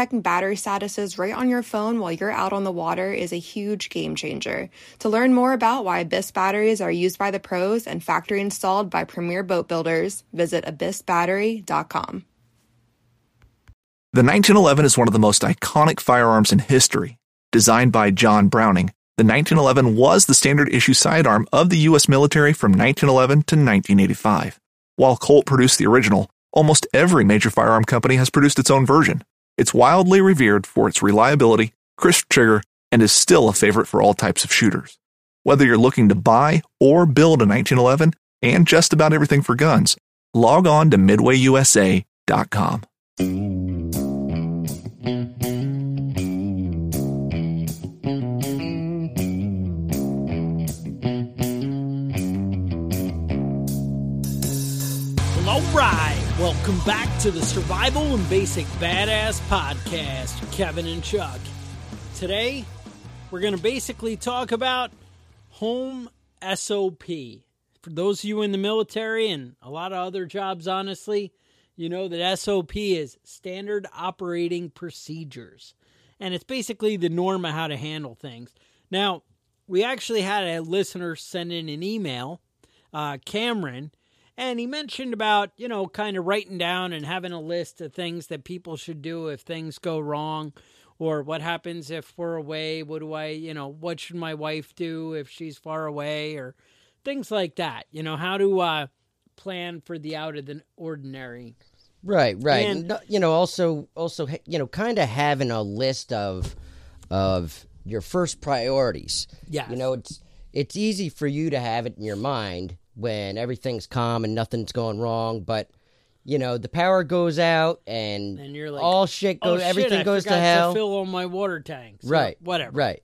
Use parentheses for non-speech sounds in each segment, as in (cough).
checking battery statuses right on your phone while you're out on the water is a huge game changer. To learn more about why Abyss batteries are used by the pros and factory installed by premier boat builders, visit abyssbattery.com. The 1911 is one of the most iconic firearms in history. Designed by John Browning, the 1911 was the standard issue sidearm of the U.S. military from 1911 to 1985. While Colt produced the original, almost every major firearm company has produced its own version. It's wildly revered for its reliability, crisp trigger, and is still a favorite for all types of shooters. Whether you're looking to buy or build a 1911 and just about everything for guns, log on to midwayusa.com. All right, welcome back to the Survival and Basic Badass Podcast, Kevin and Chuck. Today, we're going to basically talk about home SOP. For those of you in the military and a lot of other jobs, honestly, you know that SOP is standard operating procedures. And it's basically the norm of how to handle things. Now, we actually had a listener send in an email, uh, Cameron, and he mentioned about, you know, kind of writing down and having a list of things that people should do if things go wrong or what happens if we're away. What do I, you know, what should my wife do if she's far away or things like that. You know, how to uh, plan for the out of the ordinary. Right, right. And- And, you know, also, also, you know, kind of having a list of of your first priorities. Yeah. You know, it's it's easy for you to have it in your mind when everything's calm and nothing's going wrong, but you know, the power goes out and, And you're like, all shit Oh, goes, shit, everything I goes to hell. fill all my water tanks. right, Whatever. Right.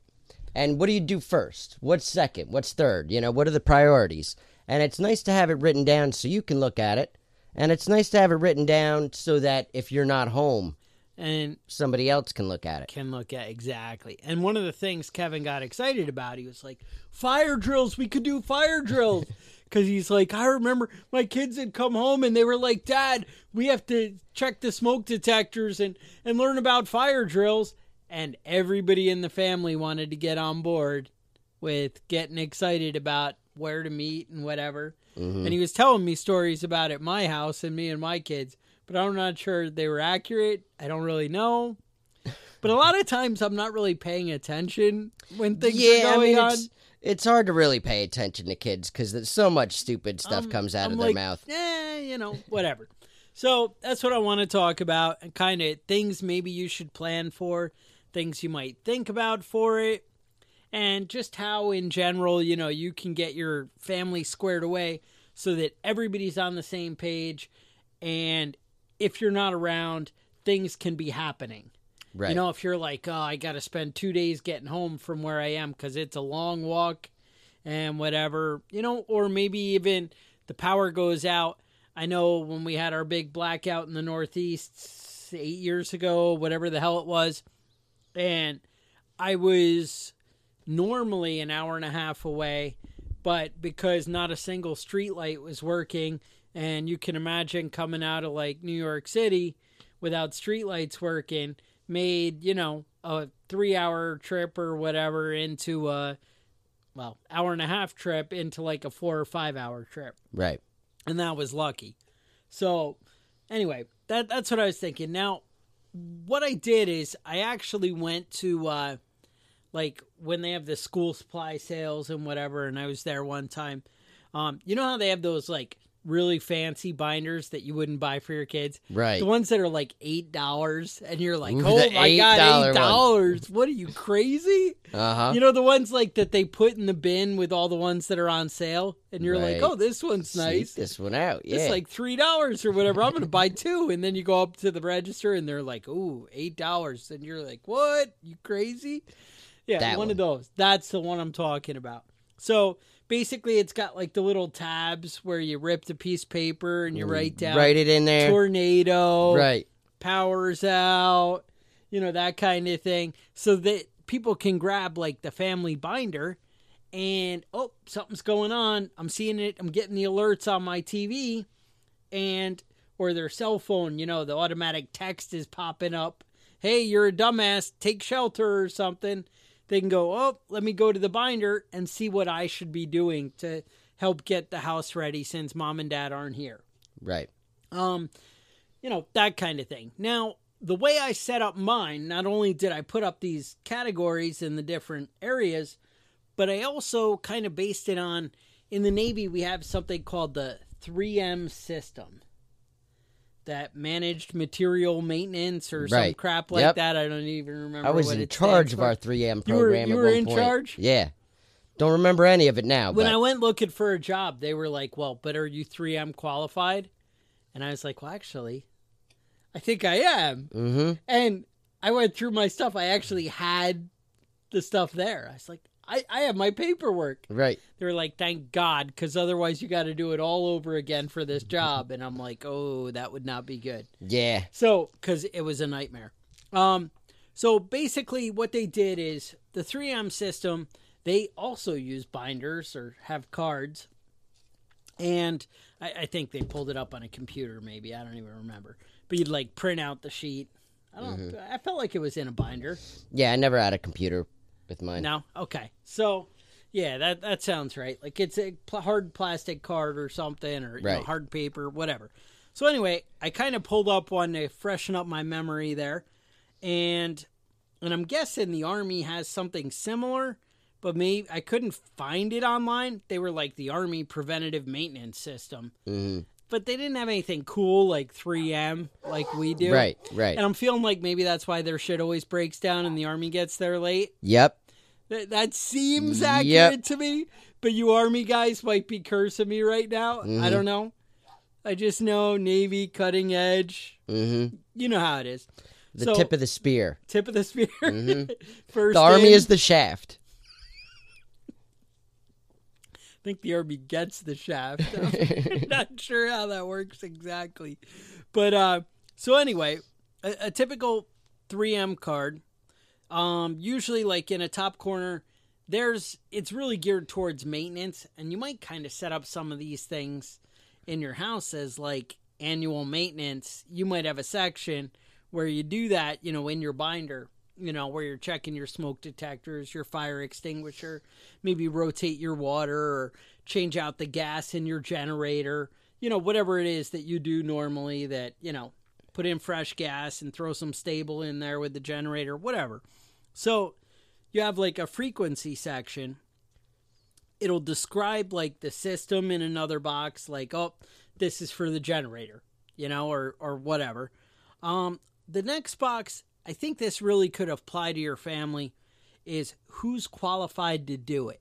And what do you do first? What's second? What's third? You know, what are the priorities? And it's nice to have it written down so you can look at it. And it's nice to have it written down so that if you're not home, And somebody else can look at it. can look at exactly. And one of the things Kevin got excited about, he was like, "Fire drills! We could do fire drills." (laughs) Because he's like, I remember my kids had come home and they were like, "Dad, we have to check the smoke detectors and and learn about fire drills." And everybody in the family wanted to get on board with getting excited about where to meet and whatever. Mm-hmm. And he was telling me stories about at my house and me and my kids, but I'm not sure they were accurate. I don't really know. But a lot of times I'm not really paying attention when things yeah, are I going mean, on. it's it's hard to really pay attention to kids because so much stupid stuff Um, comes out I'm of their mouth. Eh, you know, whatever. So that's what I want to talk about and kind of things maybe you should plan for, things you might think about for it, and just how in general, you know, you can get your family squared away so that everybody's on the same page and if you're not around, things can be happening. Right. You know, if you're like, oh, I got to spend two days getting home from where I am because it's a long walk and whatever, you know, or maybe even the power goes out. I know when we had our big blackout in the Northeast eight years ago, whatever the hell it was, and I was normally an hour and a half away, but because not a single street light was working, and you can imagine coming out of like New York City without streetlights working, made, you know, a three hour trip or whatever into a, well, hour and a half trip into like a four or five hour trip. right. And that was lucky. So, anyway, that that's what I was thinking. Now, what I did is I actually went to, uh, like, when they have the school supply sales and whatever, and I was there one time. Um, you know how they have those, like, really fancy binders that you wouldn't buy for your kids. Right. The ones that are like eight dollars, and you're like, Ooh, oh my god, $8 eight dollars! What are you crazy? Uh huh. You know the ones like that they put in the bin with all the ones that are on sale, and you're like, oh, this one's nice. this one out. Yeah. It's like three dollars or whatever. I'm gonna buy two, and then you go up to the register, and they're like, "Ooh, eight dollars," and you're like, "What? You crazy?" Yeah, That one, of those. That's the one I'm talking about. So basically, it's got like the little tabs where you rip the piece of paper and you mm, write down Write it in there. tornado, Right. powers out, you know, that kind of thing. So that people can grab like the family binder and oh, something's going on. I'm seeing it. I'm getting the alerts on my TV and or their cell phone, you know, the automatic text is popping up. Hey, you're a dumbass, take shelter or something. They can go, "Oh, let me go to the binder and see what I should be doing to help get the house ready since mom and dad aren't here." Right. Um, you know, that kind of thing. Now, the way I set up mine, not only did I put up these categories in the different areas, but I also kind of based it on in the Navy, we have something called the 3M system that managed material maintenance or some Right. crap like Yep. that. I don't even remember I was what in it charge stands of for. our 3M You were- program. you at were one in point. charge? Yeah. Don't remember any of it now. when but I went looking for a job, they were like, "Well, but are you 3M qualified?" And I was like, "Well, actually, I think I am." hmm And I went through my stuff. I actually had the stuff there. I was like, I, I have my paperwork. Right. They were like, thank God, because otherwise you got to do it all over again for this job. And I'm like, oh, that would not be good. Yeah. So, because it was a nightmare. Um, so basically, what they did is the 3M system. They also use binders or have cards, and I, I think they pulled it up on a computer. Maybe I don't even remember. But you'd like print out the sheet. I don't. I felt like it was in a binder. Yeah. I never had a computer with mine. No, okay. So, yeah, that that sounds right. Like it's a pl- hard plastic card or something, or you know, hard paper, whatever. So anyway, I kind of pulled up one to freshen up my memory there, and and I'm guessing the army has something similar, but maybe I couldn't find it online. They were like the army preventative maintenance system, hmm but they didn't have anything cool like 3M like we do. Right. Right. And I'm feeling like maybe that's why their shit always breaks down and the army gets there late. Yep. That, that seems Yep. accurate to me, but you army guys might be cursing me right now. Mm-hmm. I don't know. I just know Navy cutting edge. hmm You know how it is. The So, tip of the spear. tip of the spear. (laughs) First, The army in. is the shaft. I think the army gets the shaft. (laughs) I'm (laughs) not sure how that works exactly, but uh, so anyway, a, a typical 3M card, um, usually like in a top corner, there's it's really geared towards maintenance, and you might kind of set up some of these things in your house as like annual maintenance. You might have a section where you do that, you know, in your binder you know, where you're checking your smoke detectors, your fire extinguisher, maybe rotate your water or change out the gas in your generator, you know, whatever it is that you do normally that, you know, put in fresh gas and throw some Sta-Bil in there with the generator, whatever. So you have like a frequency section. It'll describe like the system in another box, like, oh, this is for the generator, you know, or or whatever. Um, the next box, I think this really could apply to your family, is who's qualified to do it.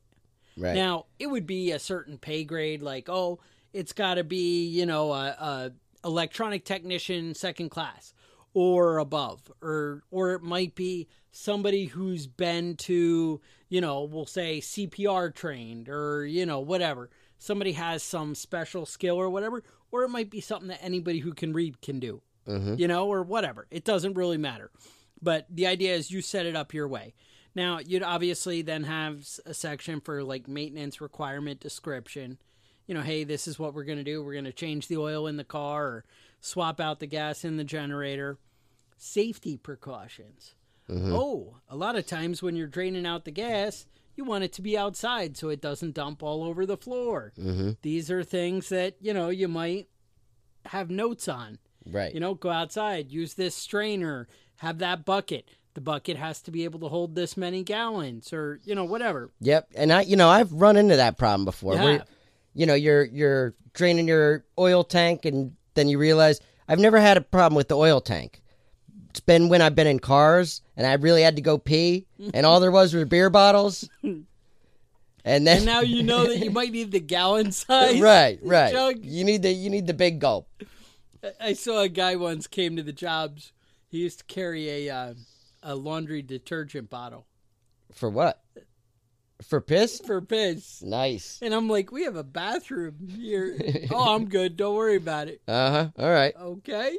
Right. Now, it would be a certain pay grade, like, oh, it's got to be, you know, a, a electronic technician second class or above, or or it might be somebody who's been to, you know, we'll say CPR trained or you know whatever. Somebody has some special skill or whatever, or it might be something that anybody who can read can do, mm-hmm. you know, or whatever. It doesn't really matter. But the idea is you set it up your way. Now, you'd obviously then have a section for like maintenance requirement description. You know, hey, this is what we're going to do. We're going to change the oil in the car or swap out the gas in the generator. Safety precautions. Mm-hmm. Oh, a lot of times when you're draining out the gas, you want it to be outside so it doesn't dump all over the floor. Mm-hmm. These are things that, you know, you might have notes on. Right. You know, go outside, use this strainer, have that bucket. The bucket has to be able to hold this many gallons or, you know, whatever. Yep. And I, you know, I've run into that problem before. You where you know, you're you're draining your oil tank, and then you realize I've never had a problem with the oil tank. It's been when I've been in cars and I really had to go pee, (laughs) and all there was were beer bottles. (laughs) And then And now you know that you might need the gallon (laughs) size. right, right. jug. You need the you need the big gulp. I saw a guy once came to the jobs. He used to carry a uh, a laundry detergent bottle For what? For piss? for piss. Nice. And I'm like, we have a bathroom here. (laughs) oh, I'm good. Don't worry about it. Uh huh. All right. Okay.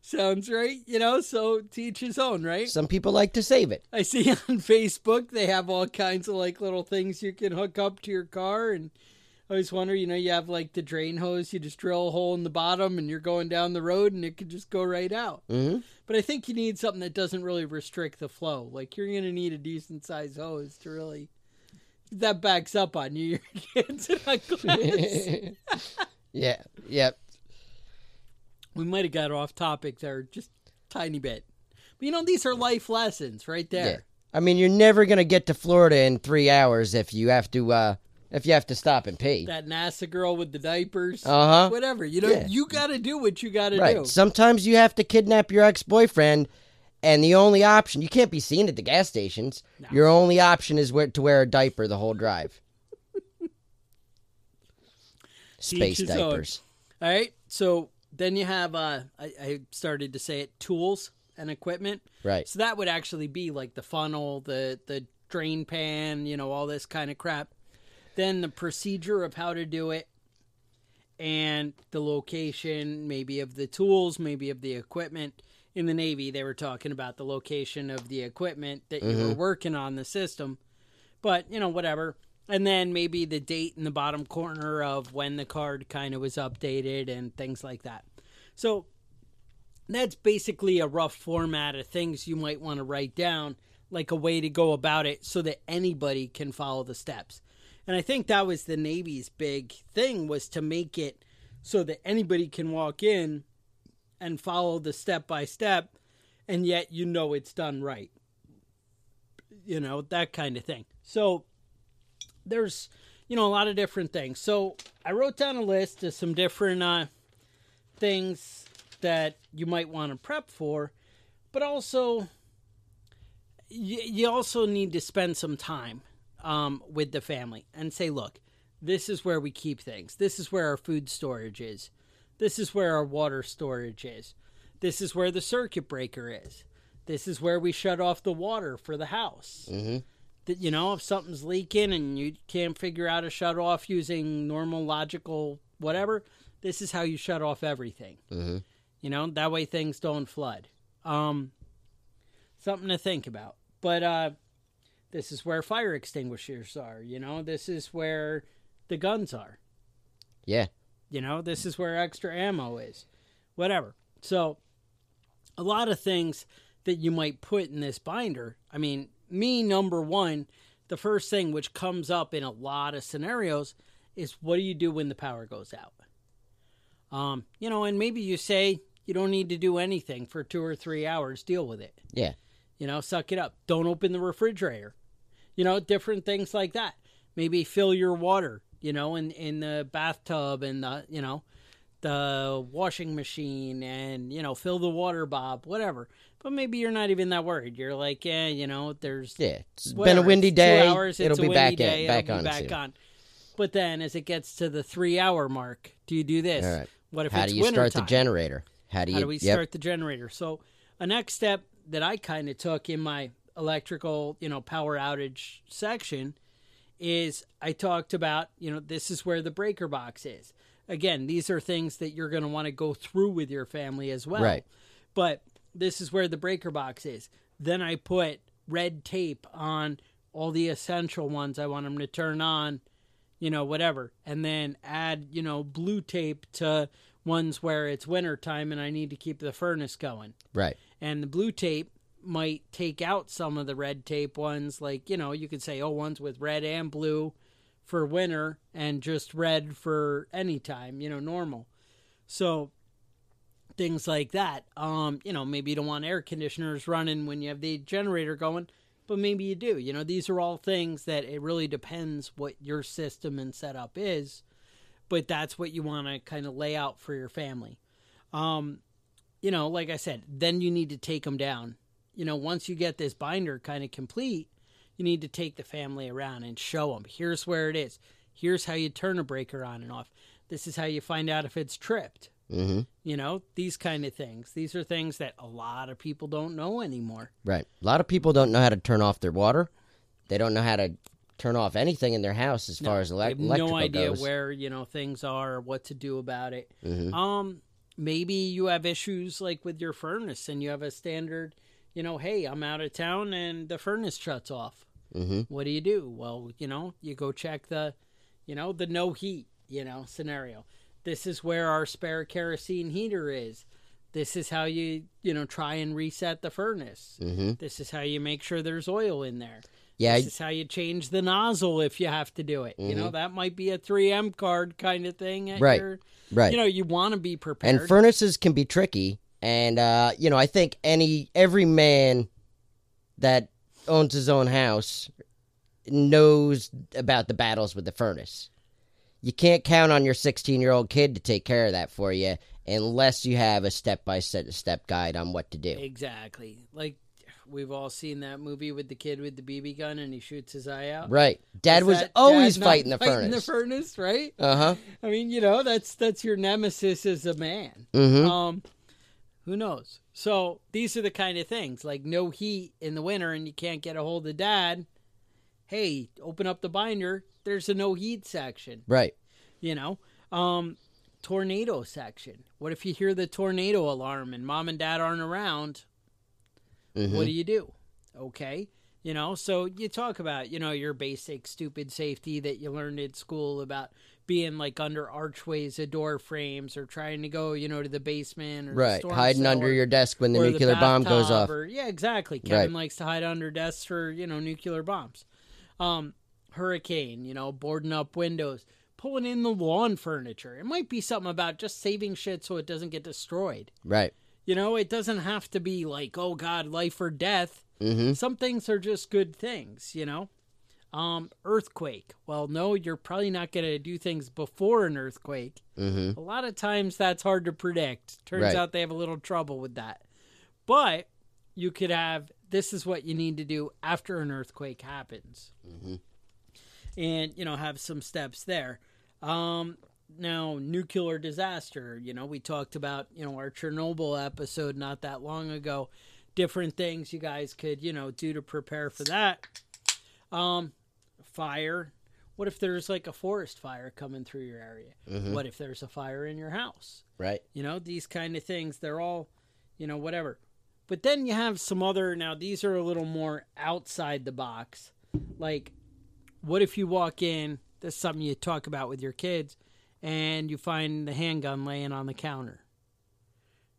Sounds right. You know, so teach his own, right? Some people like to save it. I see (laughs) on Facebook they have all kinds of like little things you can hook up to your car and always wonder, you know, you have like the drain hose, you just drill a hole in the bottom and you're going down the road and it could just go right out. hmm But I think you need something that doesn't really restrict the flow. Like you're going to need a decent sized hose to really that backs up on you. Your kids glass. yeah. Yep. we might have got off topic there just tiny bit. But you know, these are life lessons right there. Yeah. I mean, you're never gonna get to Florida in three hours if you have to uh if you have to stop and pee. That NASA girl with the diapers, Uh huh. whatever. You know, Yeah. you got to do what you got to Right. do. Sometimes you have to kidnap your ex boyfriend, and the only option you can't be seen at the gas stations. Your only option is where, to wear a diaper the whole drive. (laughs) Space his own. diapers. All right. So then you have, uh, I, I started to say it, tools and equipment. Right. So that would actually be like the funnel, the the drain pan, you know, all this kind of crap. Then the procedure of how to do it, and the location, maybe of the tools, maybe of the equipment. In the Navy, they were talking about the location of the equipment that you were mm-hmm. working on the system. But, you know, whatever. And then maybe the date in the bottom corner of when the card kind of was updated and things like that. So that's basically a rough format of things you might want to write down, like a way to go about it so that anybody can follow the steps. And I think that was the Navy's big thing was to make it so that anybody can walk in and follow the step by step and yet you know it's done right. You know, that kind of thing. So there's you know a lot of different things. So I wrote down a list of some different uh things that you might want to prep for, but also you, you also need to spend some time um, with the family and say, look, this is where we keep things. This is where our food storage is. This is where our water storage is. This is where the circuit breaker is. This is where we shut off the water for the house. Mm-hmm. That you know, if something's leaking and you can't figure out a shut off using normal logical whatever, this is how you shut off everything. Mm-hmm. You know, that way things don't flood. Um, something to think about. But uh, this is where fire extinguishers are. You know, this is where the guns are. Yeah. You know, this is where extra ammo is. Whatever. So, a lot of things that you might put in this binder. I mean, me, number one, the first thing which comes up in a lot of scenarios is what do you do when the power goes out? Um, you know, and maybe you say you don't need to do anything for two or three hours, deal with it. Yeah. You know, suck it up. Don't open the refrigerator. You know, different things like that. Maybe fill your water, you know, in, in the bathtub and the, you know, the washing machine and, you know, fill the WaterBOB, whatever. But maybe you're not even that worried. You're like, yeah, you know, there's Yeah. It's been a windy day. hours, it'll be back day, in, back it'll be on back soon. on. But then as it gets to the three hour mark, do you do this? All right. What if How it's do that? How do you start the generator? How do you? How do we yep. start the generator? So, a next step that I kind of took in my electrical, you know, power outage section is I talked about, you know, this is where the breaker box is. Again, these are things that you're going to want to go through with your family as well. Right. But this is where the breaker box is. Then I put red tape on all the essential ones I want them to turn on, you know, whatever. And then add, you know, blue tape to ones where it's winter time and I need to keep the furnace going. Right. And the blue tape might take out some of the red tape ones. Like, you know, you could say, oh, one's with red and blue for winter and just red for any time, you know, normal. So things like that. Um, you know, maybe you don't want air conditioners running when you have the generator going, but maybe you do. You know, these are all things that it really depends what your system and setup is. but that's what you want to kind of lay out for your family. Um, you know, like I said, then you need to take them down. You know, once you get this binder kind of complete, you need to take the family around and show them here's where it is. Here's how you turn a breaker on and off. This is how you find out if it's tripped. Mm-hmm. You know, these kind of things. These are things that a lot of people don't know anymore. Right. A lot of people don't know how to turn off their water. They don't know how to turn off anything in their house as far as have electrical no idea goes. where you know things are, or what to do about it. Mhm. Um, maybe you have issues like with your furnace, and you have a standard. You know, hey, I'm out of town, and the furnace shuts off. Mhm. What do you do? Well, you know, you go check the, you know, the no heat, you know, scenario. This is where our spare kerosene heater is. This is how you, you know, try and reset the furnace. Mhm. This is how you make sure there's oil in there. Yeah, This is how you change the nozzle if you have to do it. You know, that might be a 3M card kind of thing. Mm-hmm. Right. Your, right. You know, you want to be prepared. and furnaces can be tricky and uh, you know i think any every man that owns his own house knows about the battles with the furnace you can't count on your 16 year old kid to take care of that for you unless you have a step by step guide on what to do exactly. Like we've all seen that movie with the kid with the BB gun and he shoots his eye out. right dad Is was always dad fighting the fighting furnace the furnace, right? uh-huh I mean, you know, that's that's your nemesis as a man. mm-hmm Um, who knows? So these are the kind of things like no heat in the winter and you can't get a hold of dad. Hey, open up the binder. There's a no heat section. right You know, um, tornado section. What if you hear the tornado alarm and mom and dad aren't around? Mhm. What do you do? Okay. You know, so you talk about, you know, your basic stupid safety that you learned in school about being like under archways of door frames or trying to go, you know, to the basement or right hiding under your desk when the nuclear bomb goes off Or, yeah, exactly. Kevin likes to hide under desks for, you know, nuclear bombs. Um, hurricane, you know, boarding up windows, pulling in the lawn furniture. It might be something about just saving shit so it doesn't get destroyed. right You know, it doesn't have to be like, oh God, life or death. mm-hmm Some things are just good things, you know? Um, earthquake. Well, no, you're probably not going to do things before an earthquake. mm-hmm A lot of times that's hard to predict. Turns Right. out they have a little trouble with that. But you could have this is what you need to do after an earthquake happens. And, you know, have some steps there. Um, now, nuclear disaster, you know, we talked about, you know, our Chernobyl episode not that long ago. Different things you guys could, you know, do to prepare for that. Um, fire. What if there's like a forest fire coming through your area? What if there's a fire in your house? right You know, these kind of things, they're all, you know, whatever. But then you have some other, now these are a little more outside the box. Like, what if you walk in, this is something you talk about with your kids, and you find the handgun laying on the counter?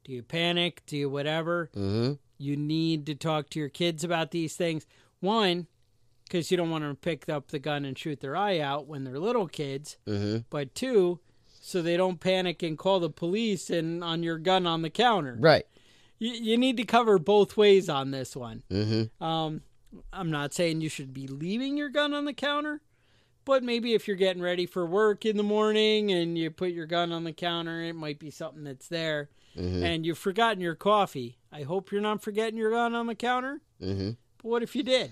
Do you panic? Do you whatever? mm-hmm You need to talk to your kids about these things. One, because you don't want them to pick up the gun and shoot their eye out when they're little kids mm-hmm but two, so they don't panic and call the police and on your gun on the counter. right You, you need to cover both ways on this one. mm-hmm Um, I'm not saying you should be leaving your gun on the counter, but maybe if you're getting ready for work in the morning and you put your gun on the counter, it might be something that's there. Mhm. And you've forgotten your coffee. I hope you're not forgetting your gun on the counter. mm-hmm But what if you did?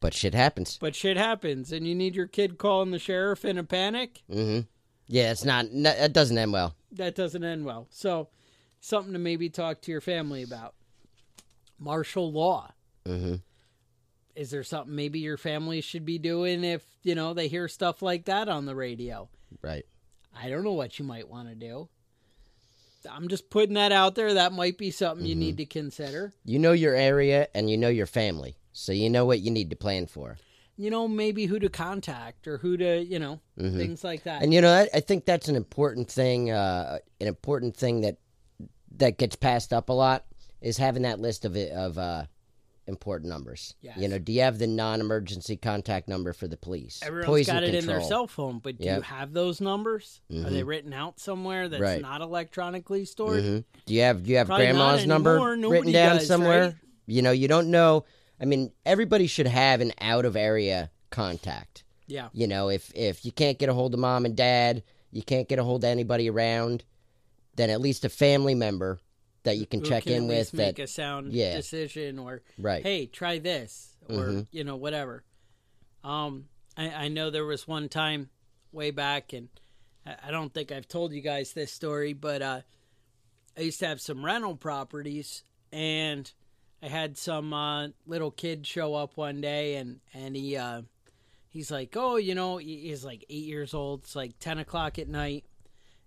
But shit happens But shit happens, and you need your kid calling the sheriff in a panic. Mm-hmm. Yeah, it's not. No, it doesn't end well. that doesn't end well. So, something to maybe talk to your family about. Martial law. Mm-hmm. Is there something maybe your family should be doing if, you know, they hear stuff like that on the radio? Right. I don't know what you might want to do. I'm just putting that out there. That might be something you need to consider. You know your area and you know your family, so you know what you need to plan for. You know, maybe who to contact or who to, you know, things like that. And you know, I, I think that's an important thing. Uh, an important thing that that gets passed up a lot is having that list of of uh, important numbers. Yes. You know, do you have the non-emergency contact number for the police? Everyone's Poison got it in their cell phone, but do you have those numbers? Are they written out somewhere that's Right. not electronically stored? Mhm. Do you have do you have Probably grandma's number written down does, somewhere? right? You know, you don't know. I mean, everybody should have an out of area contact. Yeah. You know, if if you can't get a hold of mom and dad, you can't get a hold of anybody around, then at least a family member that you can Who check can in with make that a sound Yeah. decision or right. hey, try this or Mhm. you know whatever. Um, I, I know there was one time way back, and I, I don't think I've told you guys this story, but uh, I used to have some rental properties, and I had some uh, little kid show up one day, and and he uh, he's like, oh, you know, he's like eight years old. It's like ten o'clock at night.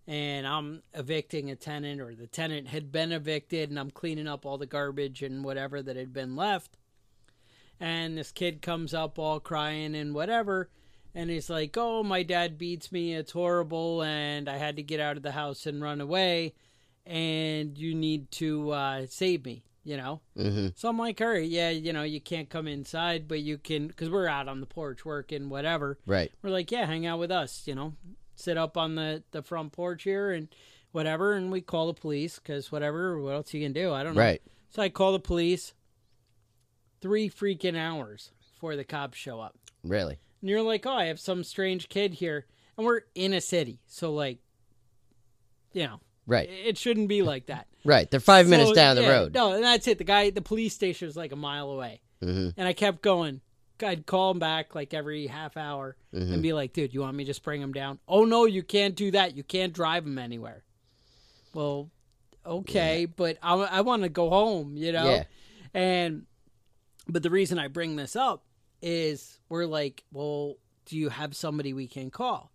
And I'm evicting a tenant, or the tenant had been evicted, and I'm cleaning up all the garbage and whatever that had been left and this kid comes up all crying and whatever and he's like oh my dad beats me it's horrible and i had to get out of the house and run away and you need to uh, save me you know hmm so i'm like all right yeah you know you can't come inside but you can because we're out on the porch working whatever Right. we're like yeah hang out with us you know sit up on the the front porch here and whatever and we call the police because whatever what else you can do i don't know Right. so I call the police. Three freaking hours before the cops show up. Really. And you're like, oh, I have some strange kid here. And we're in a city. So, like, you know, Right. it shouldn't be like that. Right. They're five minutes So, down the yeah, road. No, and that's it. The guy, the police station is like a mile away. hmm And I kept going. I'd call him back like every half hour Mhm. and be like, dude, you want me to just bring him down? Oh, no, you can't do that. You can't drive him anywhere. Well, okay, but I, I want to go home, you know? Yeah. And, but the reason I bring this up is we're like, well, do you have somebody we can call?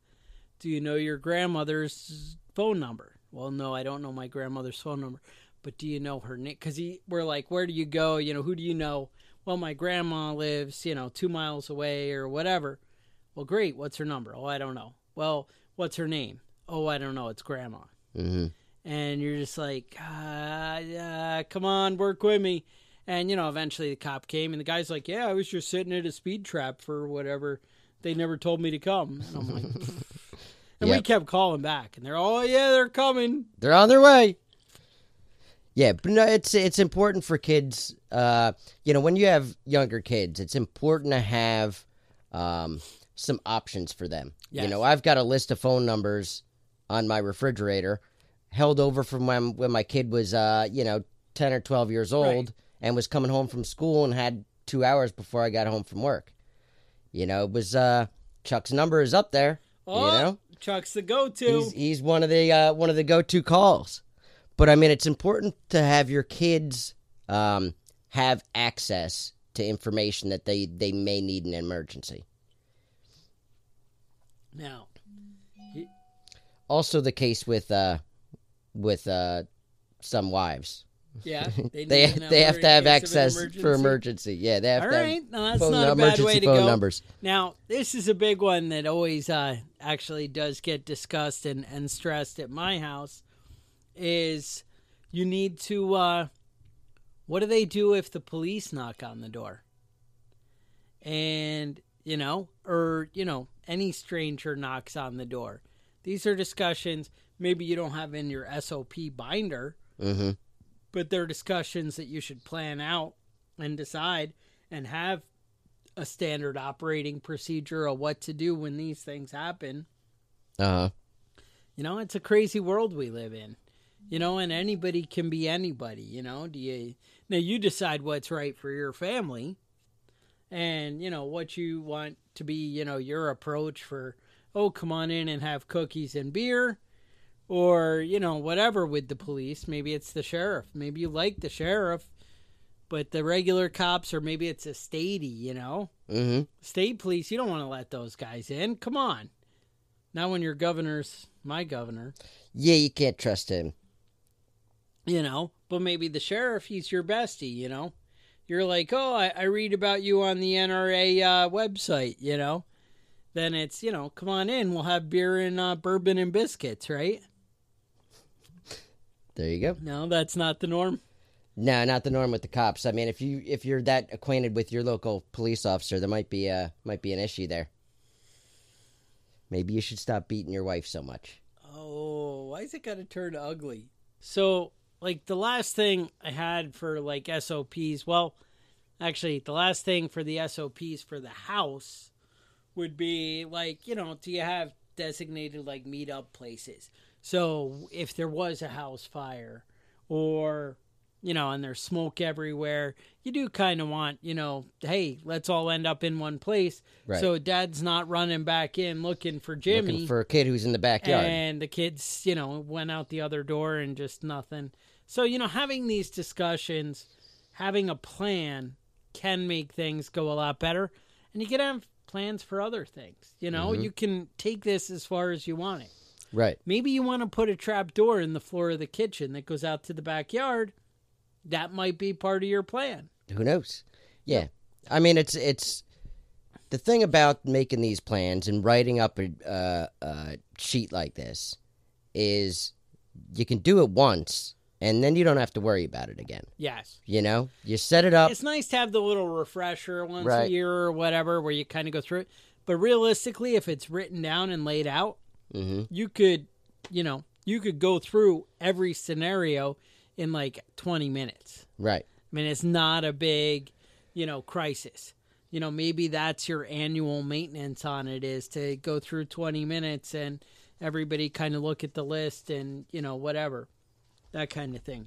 Do you know your grandmother's phone number? Well, no, I don't know my grandmother's phone number, but do you know her name? Because he, we're like, where do you go? You know, who do you know? Well, my grandma lives, you know, two miles away or whatever. Well, great. What's her number? Oh, I don't know. Well, what's her name? Oh, I don't know. It's grandma. hmm And you're just like, ah, yeah, come on, work with me. And, you know, eventually the cop came and the guy's like, yeah, I was just sitting at a speed trap for whatever. They never told me to come. And I'm like, (laughs) and we kept calling back. And they're, oh, yeah, they're coming. They're on their way. Yeah, but no, it's it's important for kids. Uh, you know, when you have younger kids, it's important to have um, some options for them. You know, I've got a list of phone numbers on my refrigerator, held over from when when my kid was, uh, you know, ten or twelve years old, Right. and was coming home from school and had two hours before I got home from work. You know, it was uh, Chuck's number is up there. Oh, you know, Chuck's the go to. He's he's one of the uh, one of the go to calls. But I mean, it's important to have your kids um, have access to information that they, they may need in an emergency. Now, Also, the case with uh, with uh, some wives, yeah, (laughs) they, they they have to have case of an access for emergency. Yeah, they have All to right, no, have that's phone, not a bad emergency way to phone go. numbers. Now, this is a big one that always uh, actually does get discussed and, and stressed at my house is you need to uh, what do they do if the police knock on the door? And, you know, or, you know, any stranger knocks on the door. These are discussions maybe you don't have in your SOP binder, hmm but they're discussions that you should plan out and decide and have a standard operating procedure of what to do when these things happen. Uh huh. You know, it's a crazy world we live in. You know, and anybody can be anybody, you know. Do you now you decide what's right for your family and, you know, what you want to be, you know, your approach for oh, come on in and have cookies and beer or, you know, whatever with the police. Maybe it's the sheriff. Maybe you like the sheriff, but the regular cops or maybe it's a statey, you know hmm state police, you don't want to let those guys in. Come on. Not when your governor's my governor, Yeah, you can't trust him. you know. But maybe the sheriff, he's your bestie, you know. You're like, oh, I, I read about you on the NRA uh, website, you know. Then it's, you know, come on in. We'll have beer and uh, bourbon and biscuits, right? There you go. No, that's not the norm. No, not the norm with the cops. I mean, if you if you're that acquainted with your local police officer, there might be a might be an issue there. Maybe you should stop beating your wife so much. Oh, why is it got to turn ugly? So, like the last thing I had for like SOPs, well, actually, the last thing for the SOPs for the house would be like, you know, do you have designated like meetup places. So if there was a house fire or you know, and there's smoke everywhere, you do kind of want, you know, hey, let's all end up in one place. Right. So dad's not running back in looking for Jimmy. Looking for a kid who's in the backyard. And the kids, you know, went out the other door and just nothing. So, you know, having these discussions, having a plan can make things go a lot better. And you can have plans for other things. You know, Mm-hmm. you can take this as far as you want it. Right. Maybe you want to put a trap door in the floor of the kitchen that goes out to the backyard. That might be part of your plan. Who knows? Yeah. I mean, it's it's the thing about making these plans and writing up a, uh, a sheet like this is you can do it once and then you don't have to worry about it again. Yes. You know, you set it up. It's nice to have the little refresher once a year or whatever where you kind of go through it. But realistically, if it's written down and laid out, hmm you could, you know, you could go through every scenario in like 20 minutes. Right. I mean, it's not a big, you know, crisis. You know, maybe that's your annual maintenance on it is to go through 20 minutes and everybody kind of look at the list and, you know, whatever. That kind of thing.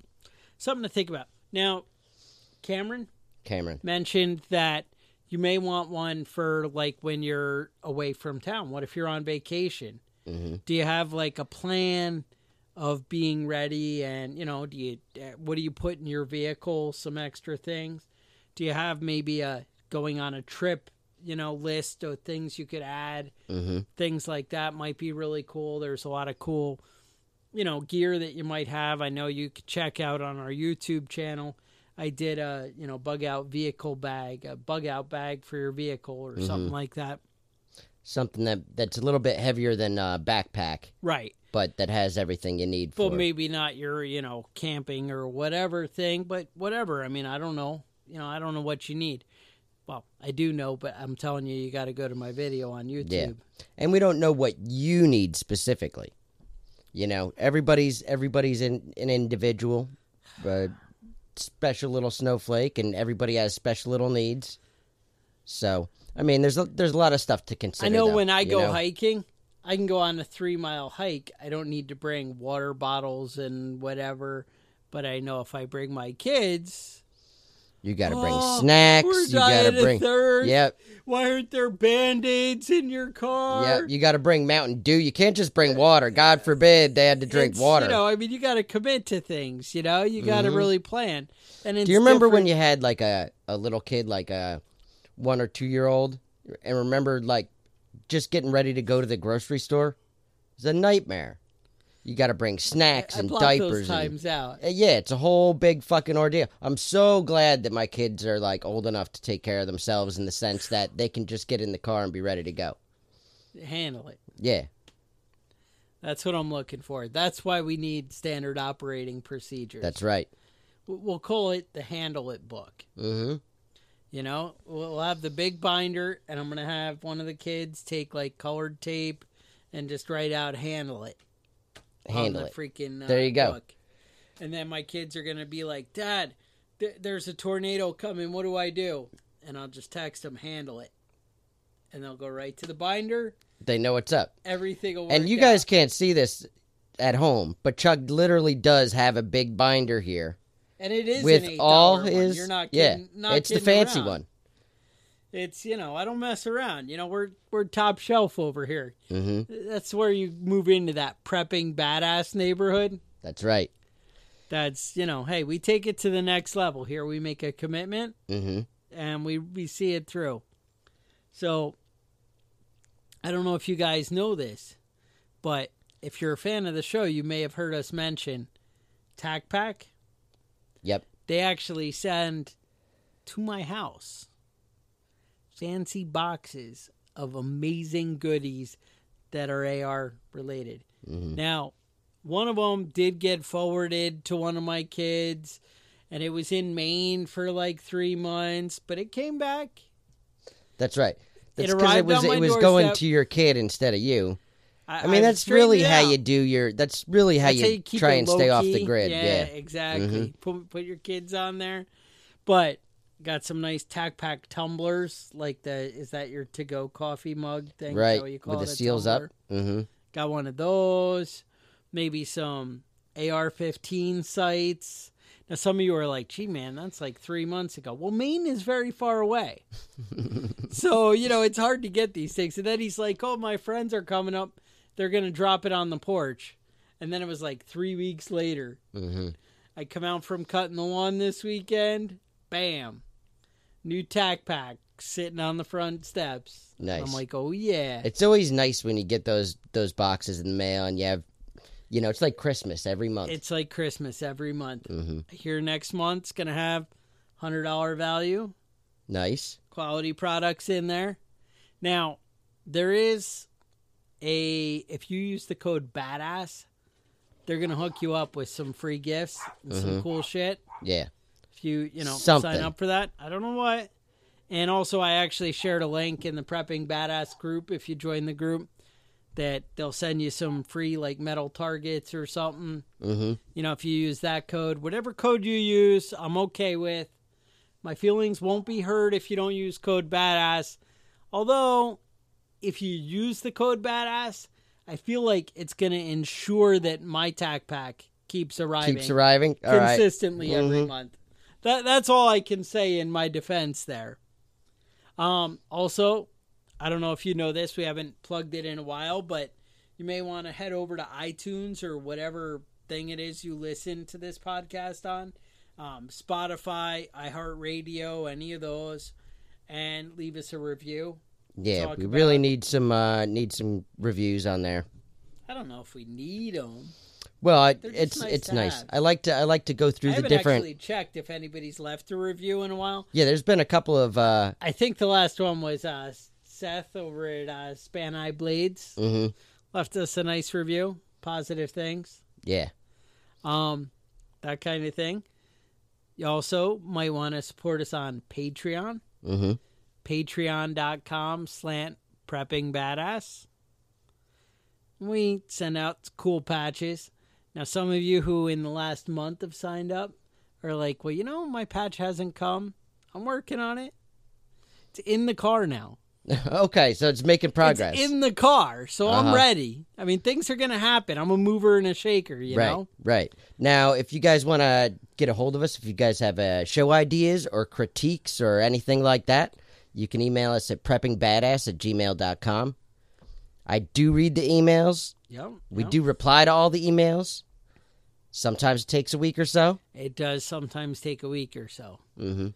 Something to think about. Now, Cameron Cameron. mentioned that you may want one for like when you're away from town. What if you're on vacation? Hmm do you have like a plan of being ready and you know do you what do you put in your vehicle some extra things? Do you have maybe a going on a trip you know list of things you could add? Hmm things like that might be really cool. There's a lot of cool you know gear that you might have. I know you could check out on our youtube channel. I did a you know bug out vehicle bag a bug out bag for your vehicle or something like that Something that that's a little bit heavier than a backpack, right but that has everything you need for. Well, maybe not your, you know, camping or whatever thing, but whatever. I mean, I don't know. You know, I don't know what you need. Well, I do know, but I'm telling you, you got to go to my video on YouTube. Yeah. and we don't know what you need specifically. You know, everybody's everybody's in, an individual, uh, special little snowflake, and everybody has special little needs. So, I mean, there's a, there's a lot of stuff to consider. I know though, when I go know? hiking, I can go on a three mile hike. I don't need to bring water bottles and whatever. But I know if I bring my kids, you got to bring "Oh, snacks. You got to bring. thirst. Yep, Why aren't there band aids in your car? yep. You got to bring Mountain Dew. You can't just bring water. God forbid they had to drink It's, water. You know, I mean, you got to commit to things. You know, you got to Mhm. really plan. And it's Do you remember when you had like a, a little kid, like a one or two year old, and remember like just getting ready to go to the grocery store? is a nightmare. You got to bring snacks I and diapers. those and- times out. Uh, yeah, it's a whole big fucking ordeal. I'm so glad that my kids are like old enough to take care of themselves in the sense that they can just get in the car and be ready to go. Handle it. Yeah, That's what I'm looking for. That's why we need standard operating procedures. that's right. We'll call it the handle it book. Mm-hmm. You know, we'll have the big binder, and I'm gonna have one of the kids take like colored tape and just write out "handle it." Handle on it. freaking. Uh, There you go. book. And then my kids are gonna be like, "Dad, th- there's a tornado coming. What do I do?" And I'll just text them, "Handle it," and they'll go right to the binder. They know what's up. Everything will work And you out. guys can't see this at home, but Chuck literally does have a big binder here. And it is with an $8 all one. his You're not yeah, not it's the fancy around. one. It's you know I don't mess around. You know we're we're top shelf over here. hmm That's where you move into that prepping badass neighborhood. That's right. That's you know hey we take it to the next level here. We make a commitment hmm and we we see it through. So I don't know if you guys know this, but if you're a fan of the show, you may have heard us mention TacPack. Yep. They actually send to my house fancy boxes of amazing goodies that are AR related. Mhm. Now, one of them did get forwarded to one of my kids, and it was in Maine for like three months, but it came back. That's right. That's 'cause arrived it was it was going to your kid instead of you. I, I mean, that's really how you do your. That's really how That's you, keep try and stay off the grid. Yeah, Yeah. exactly. Mhm. Put put your kids on there, but got some nice TacPack tumblers. Like the is that your to go coffee mug thing? Right you with the seals tumbler? up. Mm-hmm. Got one of those. Maybe some AR-15 sights. Now some of you are like, "Gee, man, that's like three months ago." Well, Maine is very far away, (laughs) so you know it's hard to get these things. And then he's like, "Oh, my friends are coming up. They're gonna drop it on the porch." And then it was like three weeks later. Mm-hmm. I come out from cutting the lawn this weekend. Bam, new TacPack sitting on the front steps. Nice. I'm like, oh yeah. It's always nice when you get those those boxes in the mail and you have, you know, it's like Christmas every month. It's like Christmas every month. hmm Here next month's gonna have hundred dollar value, Nice. quality products in there. Now, there is a if you use the code badass, they're gonna hook you up with some free gifts and some cool shit. Yeah. If you you know Something. sign up for that, I don't know what. And also, I actually shared a link in the prepping badass group. If you join the group, that they'll send you some free like metal targets or something. Mm-hmm. You know, if you use that code, whatever code you use, I'm okay with. My feelings won't be hurt if you don't use code badass. Although, if you use the code badass, I feel like it's going to ensure that my TacPack keeps arriving Keeps arriving. All right. consistently every Mhm. month. That that's all I can say in my defense there. Um, also, I don't know if you know this, we haven't plugged it in a while, but you may want to head over to iTunes or whatever thing it is you listen to this podcast on, um, Spotify, iHeartRadio, any of those, and leave us a review. Yeah, we about- really need some uh need some reviews on there. I don't know if we need them. Well, I, it's nice it's nice. have. I like to I like to go through I the different. actually checked if anybody's left a review in a while. Yeah, there's been a couple of. uh I think the last one was uh, Seth over at uh, Span Eye Blades hmm left us a nice review, positive things, Yeah. um, that kind of thing. You also might want to support us on Patreon, hmm patreon.com slant prepping badass. We send out cool patches. Now, some of you who in the last month have signed up are like, well, you know, my patch hasn't come. I'm working on it. It's in the car now. (laughs) okay, so it's making progress. It's in the car, so I'm Uh-huh. ready. I mean, things are gonna happen. I'm a mover and a shaker, you right, know. right. Now, if you guys want to get a hold of us, if you guys have uh, show ideas or critiques or anything like that, you can email us at preppingbadass at gmail.com. I do read the emails. Yep. We yep. do reply to all the emails. Sometimes it takes a week or so. It does sometimes take a week or so, hmm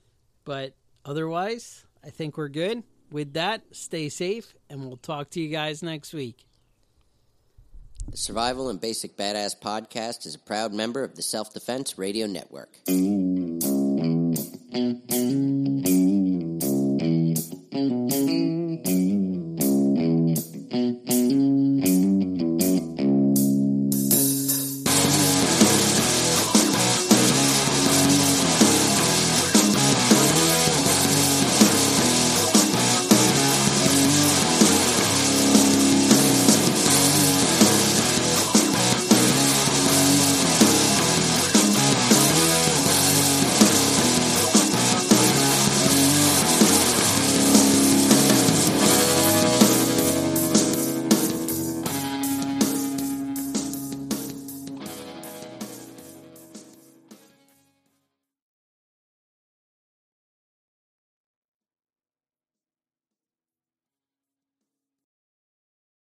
but otherwise, I think we're good. With that, stay safe, and we'll talk to you guys next week. The Survival and Basic Badass podcast is a proud member of the Self Defense Radio Network. Ooh.